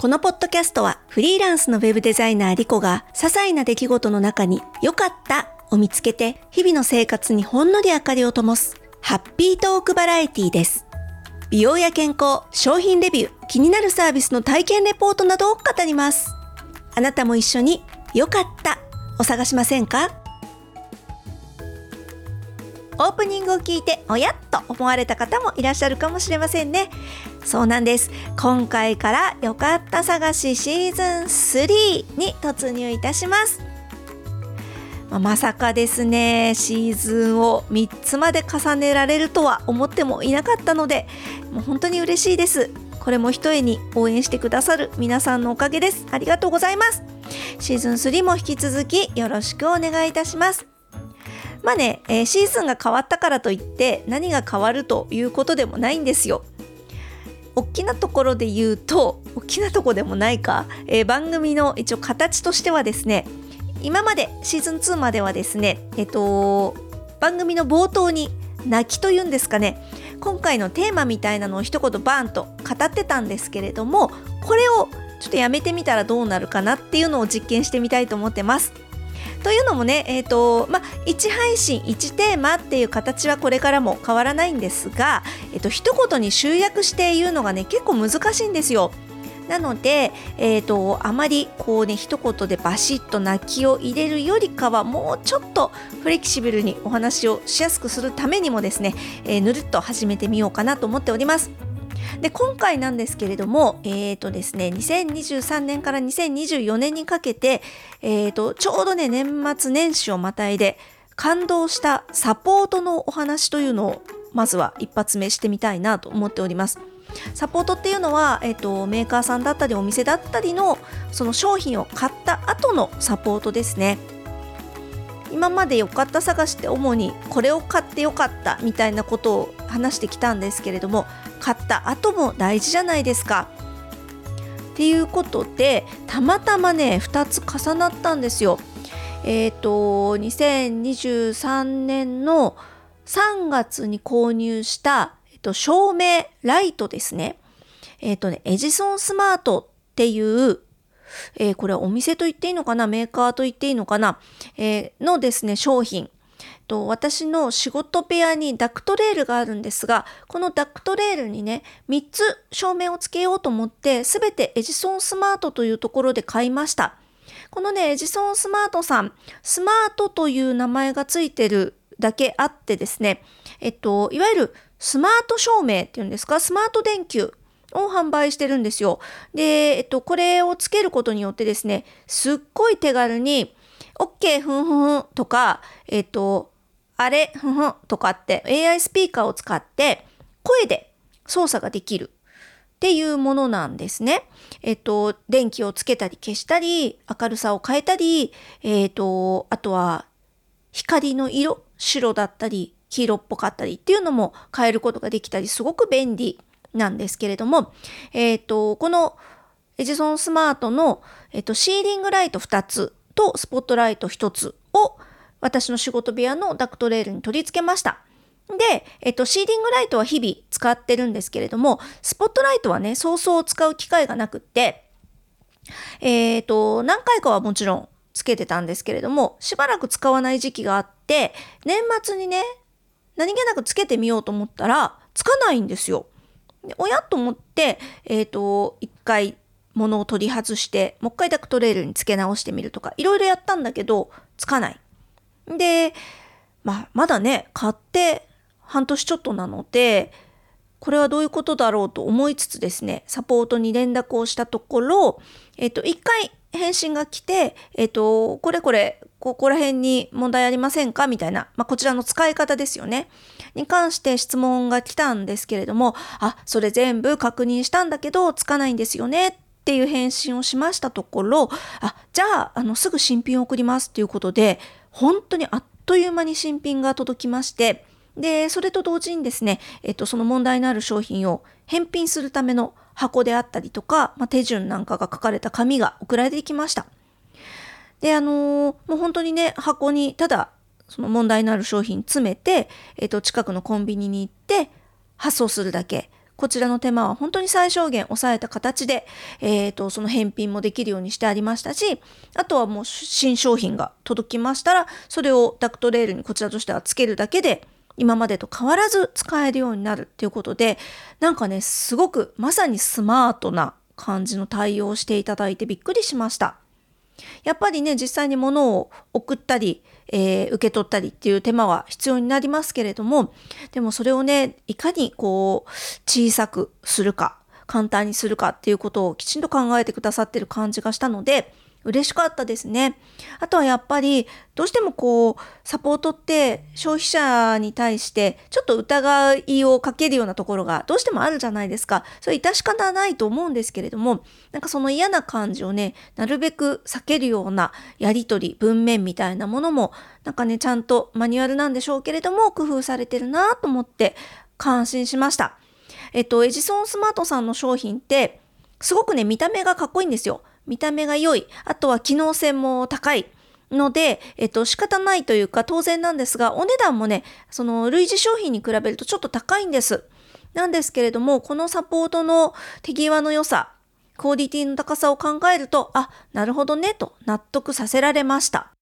このポッドキャストはフリーランスのウェブデザイナーリコが些細な出来事の中に良かったを見つけて日々の生活にほんのり明かりを灯すハッピートークバラエティです。美容や健康、商品レビュー、気になるサービスの体験レポートなどを語ります。あなたも一緒に良かったを探しませんか？オープニングを聞いておやっと思われた方もいらっしゃるかもしれませんねそうなんです。今回からよかった探しシーズン3に突入いたします。ままさかですねシーズンを3つまで重ねられるとは思ってもいなかったのでもう本当に嬉しいです。これも一重に応援してくださる皆さんのおかげです。ありがとうございます。シーズン3も引き続きよろしくお願いいたします。まあね、えー、シーズンが変わったからといって何が変わるということでもないんですよ。大きなところで言うと大きなとこでもないか、えー、番組の一応形としてはですね今までシーズン2まではですねえっと番組の冒頭に泣きというんですかね今回のテーマみたいなのを一言バーンと語ってたんですけれどもこれをちょっとやめてみたらどうなるかなっていうのを実験してみたいと思ってます。というのもね、えーとま1配信1テーマっていう形はこれからも変わらないんですが、えーと、一言に集約して言うのがね結構難しいんですよ。なので、えーと、あまりこうね一言でバシッと泣きを入れるよりかはもうちょっとフレキシブルにお話をしやすくするためにもですね、えー、ぬるっと始めてみようかなと思っております。で今回なんですけれども、えーとですね、2023年から2024年にかけて、えーと、ちょうどね年末年始をまたいで感動したサポートのお話というのをまずは一発目してみたいなと思っております。サポートっていうのは、えーと、メーカーさんだったりお店だったりのその商品を買った後のサポートですね。今まで良かった探しって主にこれを買ってよかったみたいなことを話してきたんですけれども買った後も大事じゃないですか。っていうことでたまたまね2つ重なったんですよ。えっ、ー、と2023年の3月に購入した、えっと、照明ライトですね。えっ、ー、とねエジソンスマートっていうえー、これはお店と言っていいのかなメーカーと言っていいのかな、えー、のですね商品と私の仕事部屋にダクトレールがあるんですがこのダクトレールにね3つ照明をつけようと思って全てエジソンスマートというところで買いましたこのねエジソンスマートさんスマートという名前がついてるだけあってですねえっといわゆるスマート照明っていうんですかスマート電球を販売してるんですよ。で、えっと、これをつけることによってですね、すっごい手軽に、OK ふんふんふんとか、えっと、あれふふんとかって AI スピーカーを使って声で操作ができるっていうものなんですね。えっと、電気をつけたり消したり、明るさを変えたり、えっと、あとは光の色、白だったり、黄色っぽかったりっていうのも変えることができたり、すごく便利なんですけれども、えっ、と、このエジソンスマートの、えっ、と、シーリングライト2つとスポットライト1つを私の仕事部屋のダクトレールに取り付けました。で、えっと、シーリングライトは日々使ってるんですけれども、スポットライトはね、そうそう使う機会がなくって、えっ、と、何回かはもちろんつけてたんですけれども、しばらく使わない時期があって、年末にね、何気なくつけてみようと思ったら、つかないんですよ。でおやと思って、えっ、と、一回物を取り外して、もう一回ダクトレールに付け直してみるとか、いろいろやったんだけど、つかない。で、まあ、まだね、買って半年ちょっとなので、これはどういうことだろうと思いつつですね、サポートに連絡をしたところ、えっ、と、一回返信が来て、えっ、と、これこれ、ここら辺に問題ありませんか？みたいな、まあ、こちらの使い方ですよね。に関して質問が来たんですけれども、あ、それ全部確認したんだけど、つかないんですよねっていう返信をしましたところ、あ、じゃあ、あの、すぐ新品を送りますっていうことで、本当にあっという間に新品が届きまして、で、それと同時にですね、えっと、その問題のある商品を返品するための箱であったりとか、まあ、手順なんかが書かれた紙が送られてきました。で、あのー、もう本当にね、箱にただその問題のある商品詰めて、えっ、と、近くのコンビニに行って発送するだけ。こちらの手間は本当に最小限抑えた形で、えーと、その返品もできるようにしてありましたしあとはもう新商品が届きましたらそれをダクトレールにこちらとしてはつけるだけで今までと変わらず使えるようになるっていうことでなんかねすごくまさにスマートな感じの対応をしていただいてびっくりしました。やっぱりね実際に物を送ったり、えー、受け取ったりっていう手間は必要になりますけれどもでもそれをねいかにこう小さくするか簡単にするかっていうことをきちんと考えてくださってる感じがしたので嬉しかったですね。あとはやっぱりどうしてもこうサポートって消費者に対してちょっと疑いをかけるようなところがどうしてもあるじゃないですか。それ致し方ないと思うんですけれどもなんかその嫌な感じをねなるべく避けるようなやり取り文面みたいなものもなんかねちゃんとマニュアルなんでしょうけれども工夫されてるなと思って感心しました。えっとエジソンスマートさんの商品ってすごくね見た目がかっこいいんですよ。見た目が良い、あとは機能性も高い。ので、えっと、仕方ないというか当然なんですが、お値段もね、その類似商品に比べるとちょっと高いんです。なんですけれども、このサポートの手際の良さ、クオリティの高さを考えると、あ、なるほどね、と納得させられました。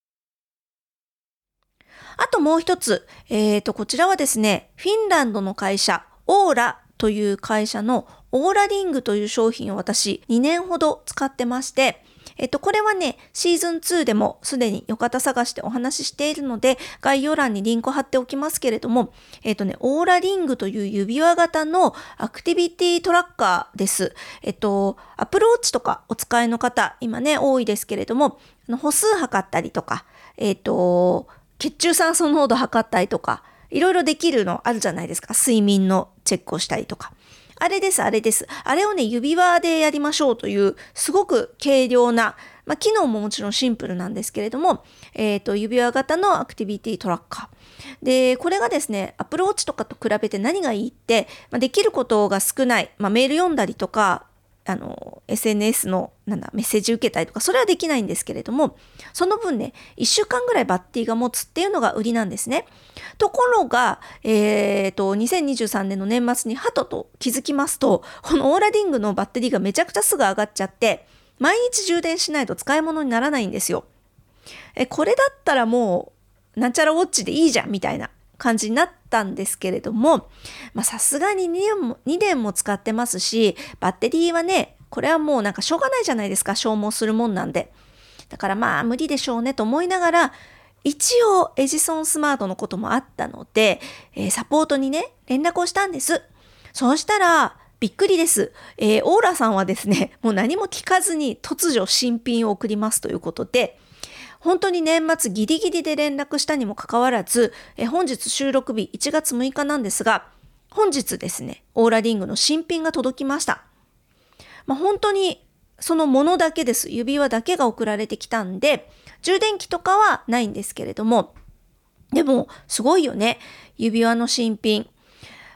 あともう一つ、えっ、ー、と、こちらはですね、フィンランドの会社、オーラという会社のオーラリングという商品を私2年ほど使ってまして、えっと、これはね、シーズン2でもすでによかた探してお話ししているので、概要欄にリンク貼っておきますけれども、えっとね、オーラリングという指輪型のアクティビティトラッカーです。えっと、アプローチとかお使いの方、今ね、多いですけれども、歩数測ったりとか、えっと、血中酸素濃度測ったりとか、いろいろできるのあるじゃないですか。睡眠のチェックをしたりとか。あれです、あれです。あれをね、指輪でやりましょうという、すごく軽量な、まあ、機能ももちろんシンプルなんですけれども、えっ、ー、と、指輪型のアクティビティトラッカー。で、これがですね、アプローチとかと比べて何がいいって、まあ、できることが少ない、まあ、メール読んだりとか、あの、SNS の、なんだ、メッセージ受けたりとか、それはできないんですけれども、その分ね、1週間ぐらいバッテリーが持つっていうのが売りなんですね。ところが、えっ、ー、と、2023年の年末にハトと気づきますと、このオーラディングのバッテリーがめちゃくちゃすぐ上がっちゃって、毎日充電しないと使い物にならないんですよ。え、これだったらもう、なんちゃらウォッチでいいじゃん、みたいな感じになったんですけれども、まさすがに2年も ,2 年も使ってますし、バッテリーはね、これはもうなんかしょうがないじゃないですか、消耗するもんなんで。だからまあ無理でしょうねと思いながら、一応エジソンスマートのこともあったので、えー、サポートにね、連絡をしたんです。そうしたら、びっくりです。えー、オーラさんはですね、もう何も聞かずに突如新品を送りますということで、本当に年末ギリギリで連絡したにもかかわらず、え本日収録日1月6日なんですが、本日ですね、オーラリングの新品が届きました。まあ、本当にそのものだけです。指輪だけが送られてきたんで、充電器とかはないんですけれども、でも、すごいよね。指輪の新品。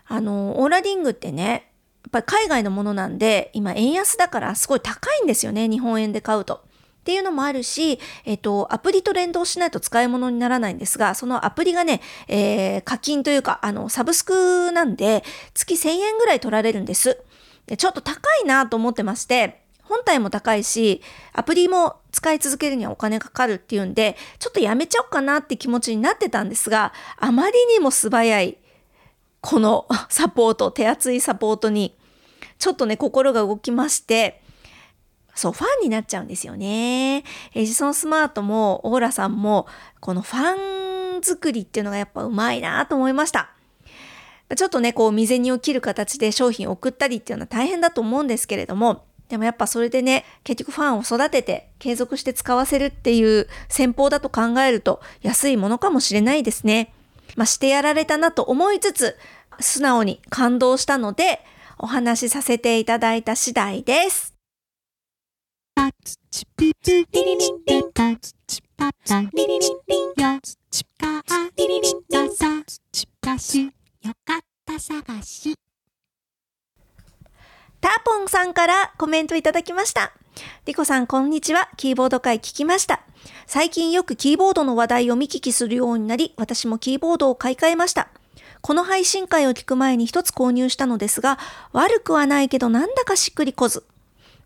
あの、オーラリングってね、やっぱり海外のものなんで、今円安だからすごい高いんですよね。日本円で買うと。っていうのもあるし、えっと、アプリと連動しないと使い物にならないんですが、そのアプリがね、えー、課金というか、あの、サブスクなんで、月1000円ぐらい取られるんです。でちょっと高いなと思ってまして、本体も高いし、アプリも使い続けるにはお金かかるっていうんで、ちょっとやめちゃおうかなって気持ちになってたんですが、あまりにも素早い、この サポート、手厚いサポートに、ちょっとね、心が動きまして、そう、ファンになっちゃうんですよね。エジソンスマートもオーラさんも、このファン作りっていうのがやっぱうまいなと思いました。ちょっとね、こう、未然を切る形で商品を送ったりっていうのは大変だと思うんですけれども、でもやっぱそれでね、結局ファンを育てて継続して使わせるっていう戦法だと考えると安いものかもしれないですね。まあ、してやられたなと思いつつ、素直に感動したので、お話しさせていただいた次第です。パツチピピリリンリンパツチパツリリリンリンよチパリリリンダサチパシよかった探しターポンさんからコメントいただきました。リコさん、こんにちは。キーボード会聞きました。最近よくキーボードの話題を見聞きするようになり、私もキーボードを買い替えました。この配信会を聞く前に一つ購入したのですが、悪くはないけどなんだかしっくりこず。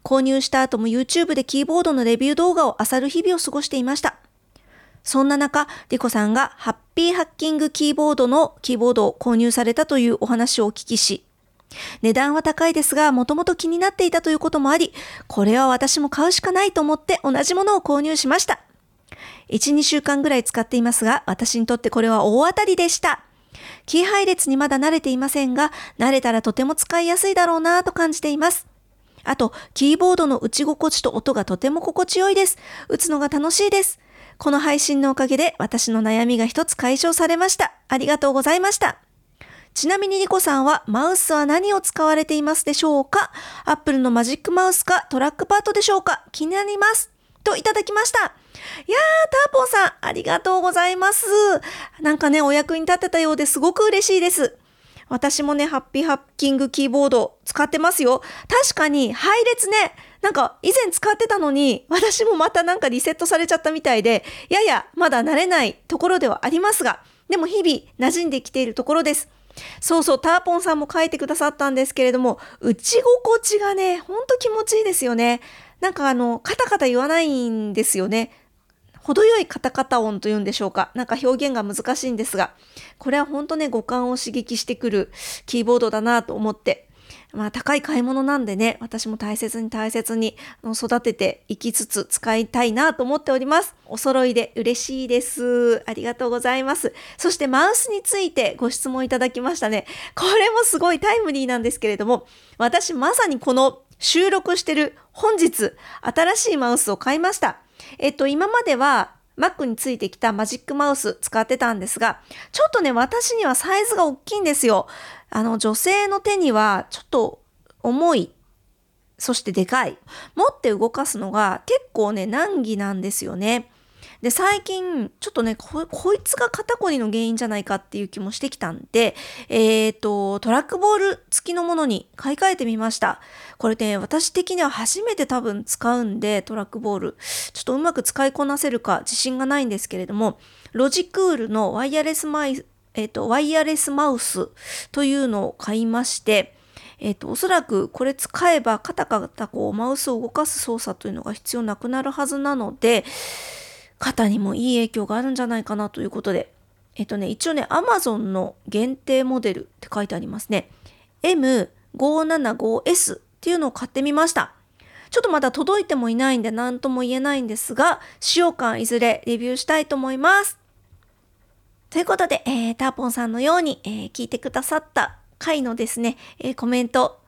購入した後も YouTube でキーボードのレビュー動画を漁る日々を過ごしていました。そんな中、リコさんがハッピーハッキングキーボードのキーボードを購入されたというお話をお聞きし、値段は高いですが、もともと気になっていたということもあり、これは私も買うしかないと思って同じものを購入しました。1、2週間ぐらい使っていますが、私にとってこれは大当たりでした。キー配列にまだ慣れていませんが、慣れたらとても使いやすいだろうなぁと感じています。あと、キーボードの打ち心地と音がとても心地よいです。打つのが楽しいです。この配信のおかげで私の悩みが一つ解消されました。ありがとうございました。ちなみにリコさんはマウスは何を使われていますでしょうか？アップルのマジックマウスかトラックパッドでしょうか？気になります。といただきました。いやー、ターポンさん、ありがとうございます。なんかね、お役に立てたようですごく嬉しいです。私もね、ハッピーハッキングキーボード使ってますよ。確かに配列ね、なんか以前使ってたのに、私もまたなんかリセットされちゃったみたいで、ややまだ慣れないところではありますが、でも日々馴染んできているところです。そうそう、ターポンさんも書いてくださったんですけれども、打ち心地がね、ほんと気持ちいいですよね。なんかあの、カタカタ言わないんですよね。程よいカタカタ音というんでしょうか。なんか表現が難しいんですが、これは本当ね、五感を刺激してくるキーボードだなと思って、まあ高い買い物なんでね、私も大切に大切に育てていきつつ使いたいなと思っております。お揃いで嬉しいです。ありがとうございます。そしてマウスについてご質問いただきましたね。これもすごいタイムリーなんですけれども、私まさにこの収録してる本日、新しいマウスを買いました。えっと、今までは Mac についてきたマジックマウス使ってたんですが、ちょっとね、私にはサイズが大きいんですよ。あの、女性の手にはちょっと重い。そしてでかい。持って動かすのが結構ね、難儀なんですよね。で、最近、ちょっとねこ、いつが肩こりの原因じゃないかっていう気もしてきたんで、え、ー、と、トラックボール付きのものに買い替えてみました。これね、私的には初めて多分使うんで、トラックボール。ちょっとうまく使いこなせるか自信がないんですけれども、ロジクールのワイヤレスマイ、えっ、ー、と、ワイヤレスマウスというのを買いまして、えっ、ー、と、おそらくこれ使えばカタカタこうマウスを動かす操作というのが必要なくなるはずなので、肩にもいい影響があるんじゃないかなということで、えっとね、一応ね、Amazon の限定モデルって書いてありますね。M575S っていうのを買ってみました。ちょっとまだ届いてもいないんで何とも言えないんですが、使用感いずれレビューしたいと思います。ということで、えー、ターポンさんのように、えー、聞いてくださった回のですね、えー、コメント、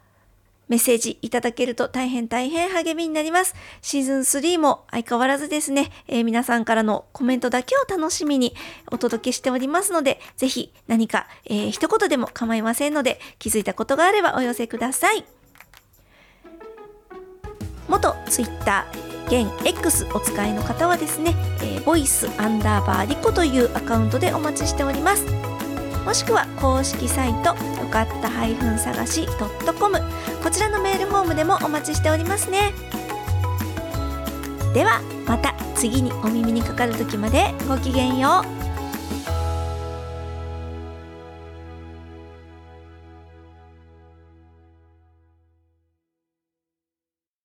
メッセージいただけると大変大変励みになります。シーズン3も相変わらずですね、えー、皆さんからのコメントだけを楽しみにお届けしておりますので、ぜひ何か、えー、一言でも構いませんので、気づいたことがあればお寄せください。元 Twitter 現 X お使いの方はですね、えー、ボイスアンダーバーリコというアカウントでお待ちしております。もしくは公式サイトかった探し .com こちらのメールフォームでもお待ちしておりますね。ではまた次にお耳にかかる時までごきげんよう。